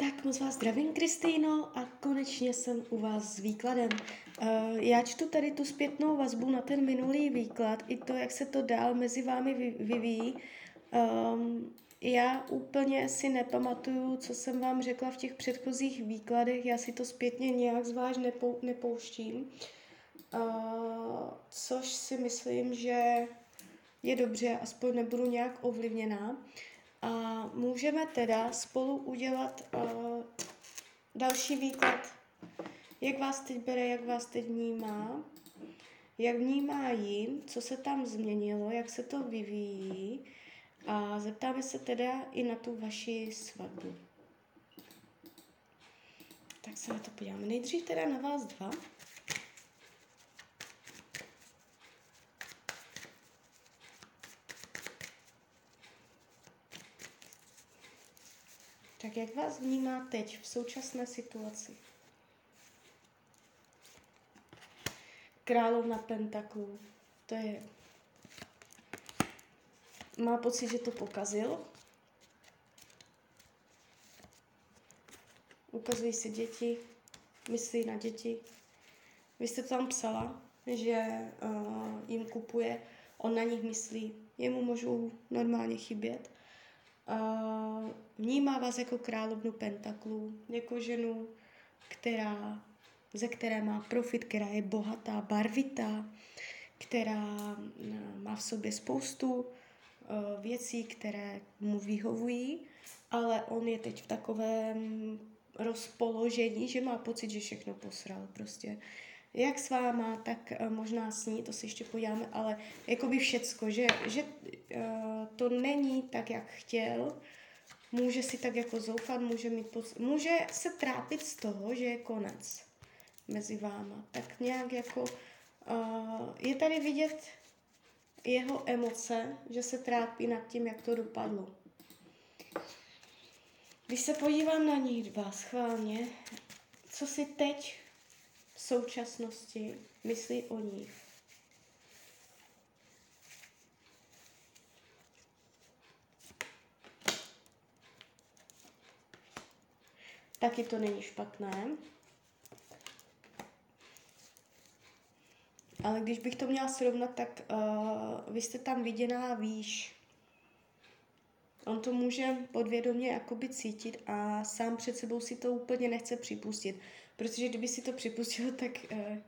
Tak moc vás zdravím, Kristýno, a konečně jsem u vás s výkladem. Uh, já čtu tady tu zpětnou vazbu na ten minulý výklad, i to, jak se to dál mezi vámi vy, vyvíjí. Um, já úplně si nepamatuju, co jsem vám řekla v těch předchozích výkladech, já si to zpětně nějak zvlášť nepou, nepouštím. Uh, což si myslím, že je dobře, aspoň nebudu nějak ovlivněná. A můžeme teda spolu udělat uh, další výklad, jak vás teď bere, jak vás teď vnímá, jak vnímá jim, co se tam změnilo, jak se to vyvíjí a zeptáme se teda i na tu vaši svatbu. Tak se na to podíváme. Nejdřív teda na vás dva. Tak jak vás vnímá teď v současné situaci? Královna pentaklů. To je... Má pocit, že to pokazil. Ukazují si děti, myslí na děti. Vy jste tam psala, že uh, jim kupuje, on na nich myslí, jemu můžou normálně chybět Vnímá vás jako královnu pentaklů, jako ženu, která, ze které má profit, která je bohatá, barvitá, která má v sobě spoustu uh, věcí, které mu vyhovují, ale on je teď v takovém rozpoložení, že má pocit, že všechno posral. Prostě jak s váma, tak uh, možná s ní, to si ještě podíváme, ale jako by všecko, že, že uh, to není tak, jak chtěl, může si tak jako zoufat, může, mít poc- může se trápit z toho, že je konec mezi váma. Tak nějak jako uh, je tady vidět jeho emoce, že se trápí nad tím, jak to dopadlo. Když se podívám na nich dva schválně, co si teď v současnosti myslí o nich. Taky to není špatné. Ale když bych to měla srovnat, tak uh, vy jste tam viděná výš. On to může podvědomě jakoby cítit a sám před sebou si to úplně nechce připustit. Protože kdyby si to připustil, tak uh,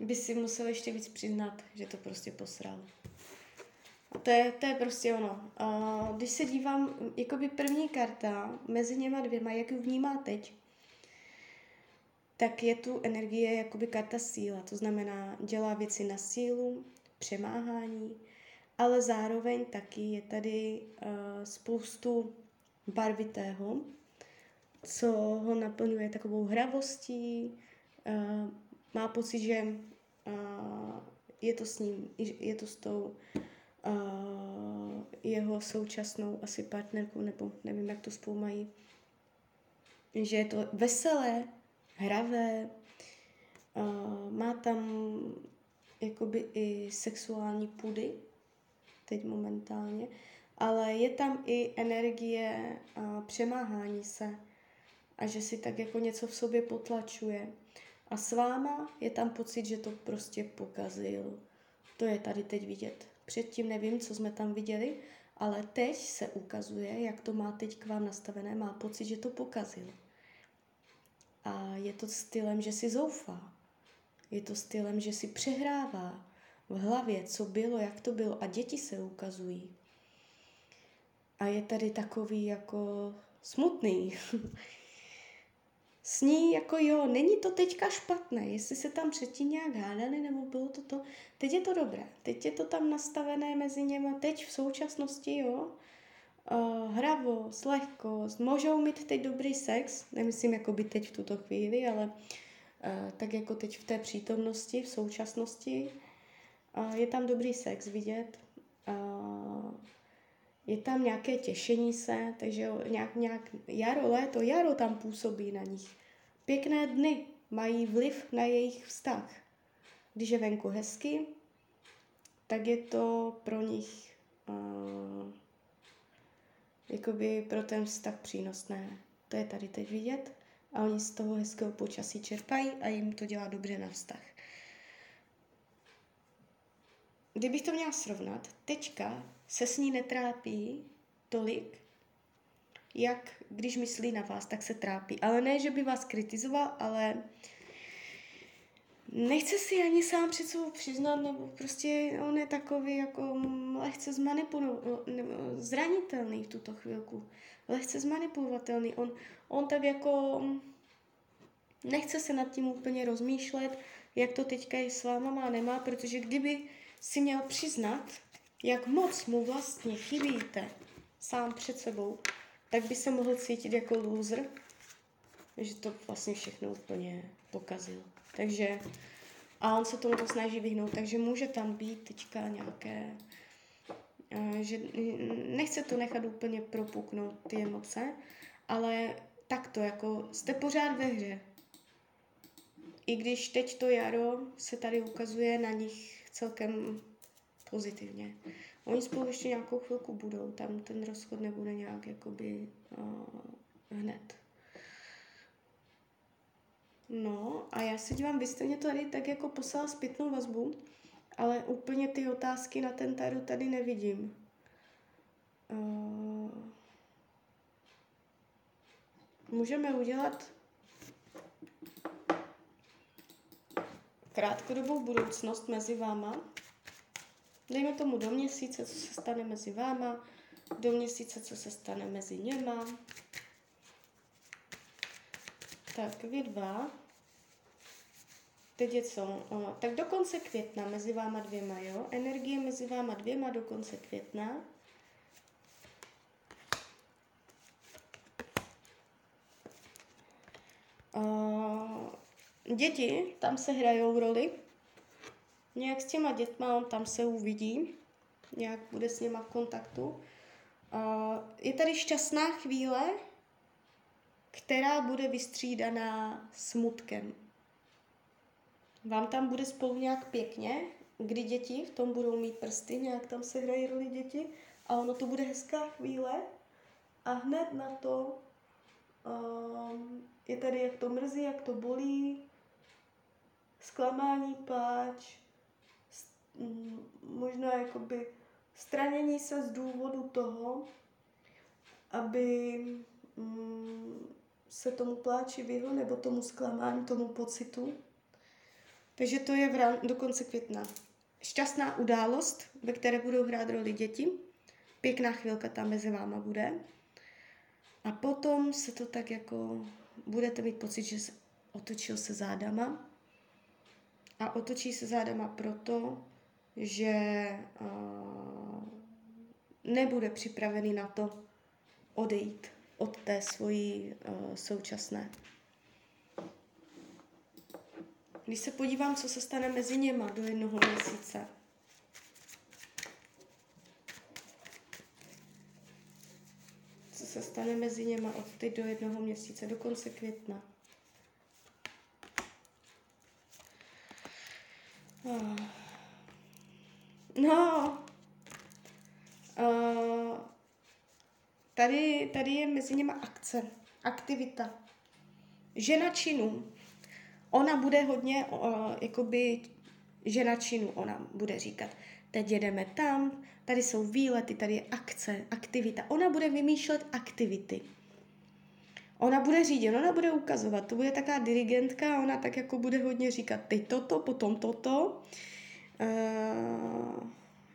by si musel ještě víc přiznat, že to prostě posral. A to je, to je prostě ono. Uh, když se dívám, jakoby první karta mezi něma dvěma, jak ji vnímá teď, tak je tu energie jakoby karta síla. To znamená, dělá věci na sílu, přemáhání, ale zároveň taky je tady uh, spoustu barvitého, co ho naplňuje takovou hravostí, uh, má pocit, že uh, je to s ním, je to s tou uh, jeho současnou asi partnerkou, nebo nevím, jak to spolu mají, že je to veselé, hravé, má tam jakoby i sexuální půdy, teď momentálně, ale je tam i energie přemáhání se a že si tak jako něco v sobě potlačuje. A s váma je tam pocit, že to prostě pokazil. To je tady teď vidět. Předtím nevím, co jsme tam viděli, ale teď se ukazuje, jak to má teď k vám nastavené, má pocit, že to pokazil. A je to stylem, že si zoufá. Je to stylem, že si přehrává v hlavě, co bylo, jak to bylo a děti se ukazují. A je tady takový jako smutný. Sní jako jo, není to teďka špatné, jestli se tam předtím nějak hádali, nebo bylo to to, teď je to dobré, teď je to tam nastavené mezi něma, teď v současnosti jo, uh, hravost, lehkost, můžou mít teď dobrý sex, nemyslím jako by teď v tuto chvíli, ale uh, tak jako teď v té přítomnosti, v současnosti, uh, je tam dobrý sex vidět, uh, je tam nějaké těšení se, takže nějak, nějak jaro, léto, jaro tam působí na nich. Pěkné dny mají vliv na jejich vztah. Když je venku hezky, tak je to pro nich uh, jakoby pro ten vztah přínosné. To je tady teď vidět. A oni z toho hezkého počasí čerpají a jim to dělá dobře na vztah. Kdybych to měla srovnat, teďka se s ní netrápí tolik, jak když myslí na vás, tak se trápí. Ale ne, že by vás kritizoval, ale nechce si ani sám před sebou přiznat, nebo prostě on je takový jako lehce zranitelný v tuto chvilku, lehce zmanipulovatelný. On, on tak jako nechce se nad tím úplně rozmýšlet, jak to teďka je s váma má, nemá, protože kdyby si měl přiznat, jak moc mu vlastně chybíte sám před sebou, tak by se mohl cítit jako loser, že to vlastně všechno úplně pokazil. Takže a on se tomu snaží vyhnout, takže může tam být teďka nějaké, eh, že nechce to nechat úplně propuknout ty emoce, ale takto, jako jste pořád ve hře. I když teď to jaro se tady ukazuje na nich celkem pozitivně. Oni spolu ještě nějakou chvilku budou, tam ten rozchod nebude nějak jakoby uh, hned. No a já si dívám, vy jste mě tady tak jako poslal zpětnou vazbu, ale úplně ty otázky na ten tarot tady nevidím. Uh, můžeme udělat krátkodobou budoucnost mezi váma. Dejme tomu do měsíce, co se stane mezi váma, do měsíce, co se stane mezi něma. Tak, vy dva. Teď je co? O, tak do konce května mezi váma dvěma, jo? Energie mezi váma dvěma do konce května. O, děti, tam se hrajou roli. Nějak s těma dětma on tam se uvidí. Nějak bude s něma v kontaktu. Je tady šťastná chvíle, která bude vystřídaná smutkem. Vám tam bude spolu nějak pěkně, kdy děti v tom budou mít prsty, nějak tam se hrají roli děti a ono to bude hezká chvíle a hned na to um, je tady, jak to mrzí, jak to bolí, zklamání, pláč, možná jakoby stranění se z důvodu toho, aby se tomu pláči vyhl, nebo tomu zklamání, tomu pocitu. Takže to je v rán, do konce května. Šťastná událost, ve které budou hrát roli děti. Pěkná chvilka tam mezi váma bude. A potom se to tak jako, budete mít pocit, že se otočil se zádama. A otočí se zádama proto, že uh, nebude připravený na to odejít od té svojí uh, současné. Když se podívám, co se stane mezi něma do jednoho měsíce. Co se stane mezi něma od teď do jednoho měsíce, do konce května. Oh. No, uh, tady, tady je mezi něma akce, aktivita. Žena činů. Ona bude hodně, uh, jakoby, žena činu, ona bude říkat, teď jedeme tam, tady jsou výlety, tady je akce, aktivita. Ona bude vymýšlet aktivity. Ona bude řídit, ona bude ukazovat, to bude taková dirigentka, ona tak jako bude hodně říkat, teď toto, potom toto.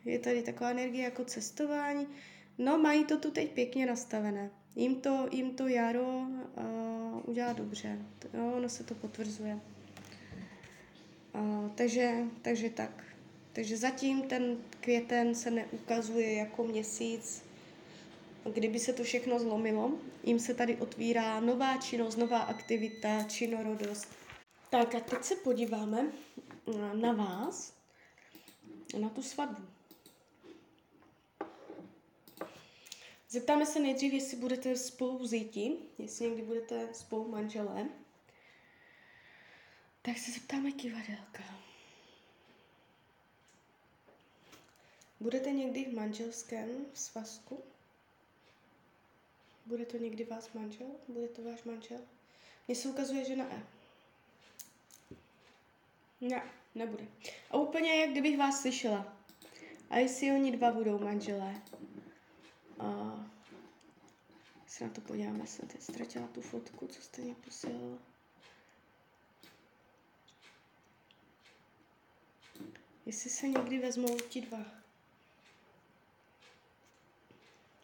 Je tady taková energie jako cestování. No, mají to tu teď pěkně nastavené. Jim to, jim to jaro uh, udělá dobře. No, ono se to potvrzuje. Uh, takže, takže tak. Takže zatím ten květen se neukazuje jako měsíc, kdyby se to všechno zlomilo. Jim se tady otvírá nová činnost, nová aktivita, činorodost. Tak a teď se podíváme na vás, na tu svatbu. Zeptáme se nejdřív, jestli budete spolu zíti, jestli někdy budete spolu manželé. Tak se zeptáme kivadelka. Budete někdy v manželském svazku? Bude to někdy vás manžel? Bude to váš manžel? Mně se ukazuje, že na E. Ne, nebude. A úplně jak kdybych vás slyšela. A jestli oni dva budou manželé? A se na to podíváme, jsem teď ztratila tu fotku, co jste mě posílala. Jestli se někdy vezmou ti dva,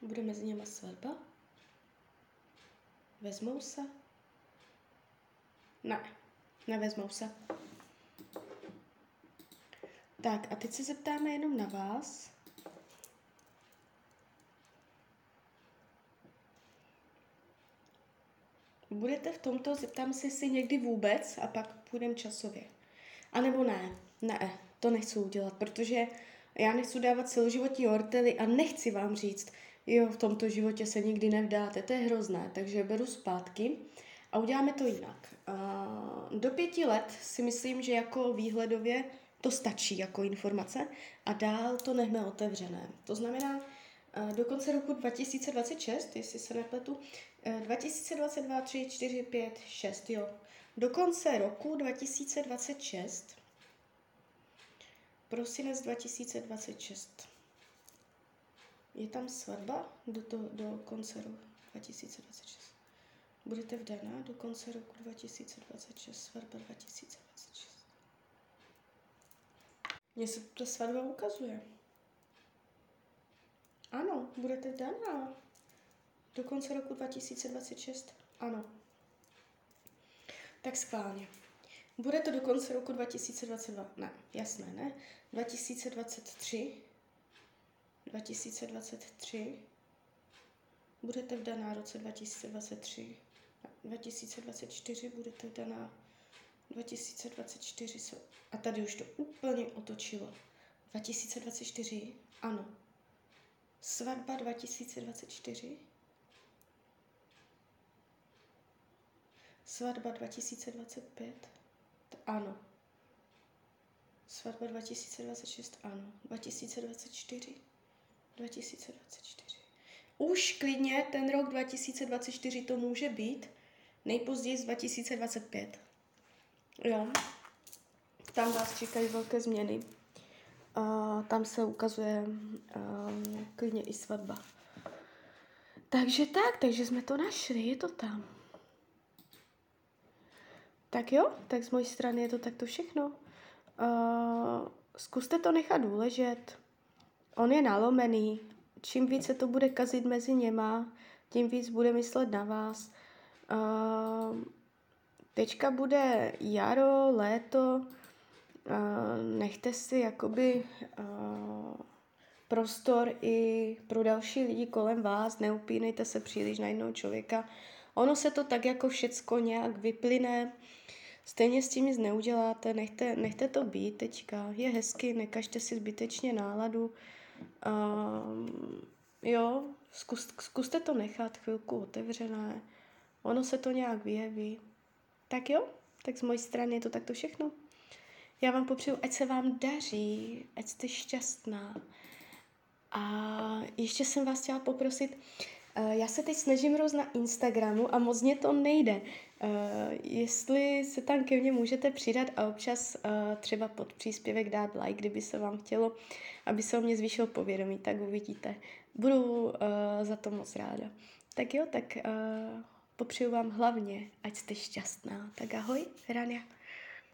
bude mezi něma svatba? Vezmou se? Ne, nevezmou se. Tak a teď se zeptáme jenom na vás. Budete v tomto, zeptám se si někdy vůbec a pak půjdeme časově. A nebo ne, ne, to nechci udělat, protože já nechci dávat celoživotní ortely a nechci vám říct, jo, v tomto životě se nikdy nevdáte, to je hrozné, takže beru zpátky a uděláme to jinak. Do pěti let si myslím, že jako výhledově to stačí jako informace a dál to nechme otevřené. To znamená, do konce roku 2026, jestli se nepletu, 2022, 3, 4, 5, 6, jo. Do konce roku 2026, prosinec 2026. Je tam svatba do, to, do konce roku 2026. Budete vdaná do konce roku 2026, svatba 2026. Mně se ta svatba ukazuje. Ano, budete vdaná. Do konce roku 2026? Ano. Tak schválně. Bude to do konce roku 2022? Ne, jasné, ne. 2023? 2023? Budete vdaná roce 2023? 2024 budete vdaná 2024 a tady už to úplně otočilo. 2024, ano. Svatba 2024. Svatba 2025, ano. Svatba 2026, ano. 2024, 2024. Už klidně ten rok 2024 to může být, nejpozději z 2025. Jo. Tam vás čekají velké změny. A tam se ukazuje um, klidně i svatba. Takže tak, takže jsme to našli, je to tam. Tak jo, tak z mojí strany je to takto všechno. Uh, zkuste to nechat důležet. On je nalomený. Čím více to bude kazit mezi něma, tím víc bude myslet na vás. Uh, teďka bude jaro, léto, nechte si jakoby prostor i pro další lidi kolem vás, neupínejte se příliš na jednoho člověka. Ono se to tak jako všecko nějak vyplyne, stejně s tím nic neuděláte, nechte, nechte to být teďka, je hezky, nekažte si zbytečně náladu. Jo, zkus, zkuste to nechat chvilku otevřené, ono se to nějak vyjeví. Tak jo, tak z mojí strany je to takto všechno. Já vám popřeju, ať se vám daří, ať jste šťastná. A ještě jsem vás chtěla poprosit, eh, já se teď snažím roz na Instagramu a moc mě to nejde. Uh, jestli se tam ke mně můžete přidat a občas uh, třeba pod příspěvek dát like, kdyby se vám chtělo, aby se o mě zvýšil povědomí, tak uvidíte. Budu za to moc ráda. Tak jo, tak popřeju vám hlavně, ať jste šťastná. Tak ahoj, Rania.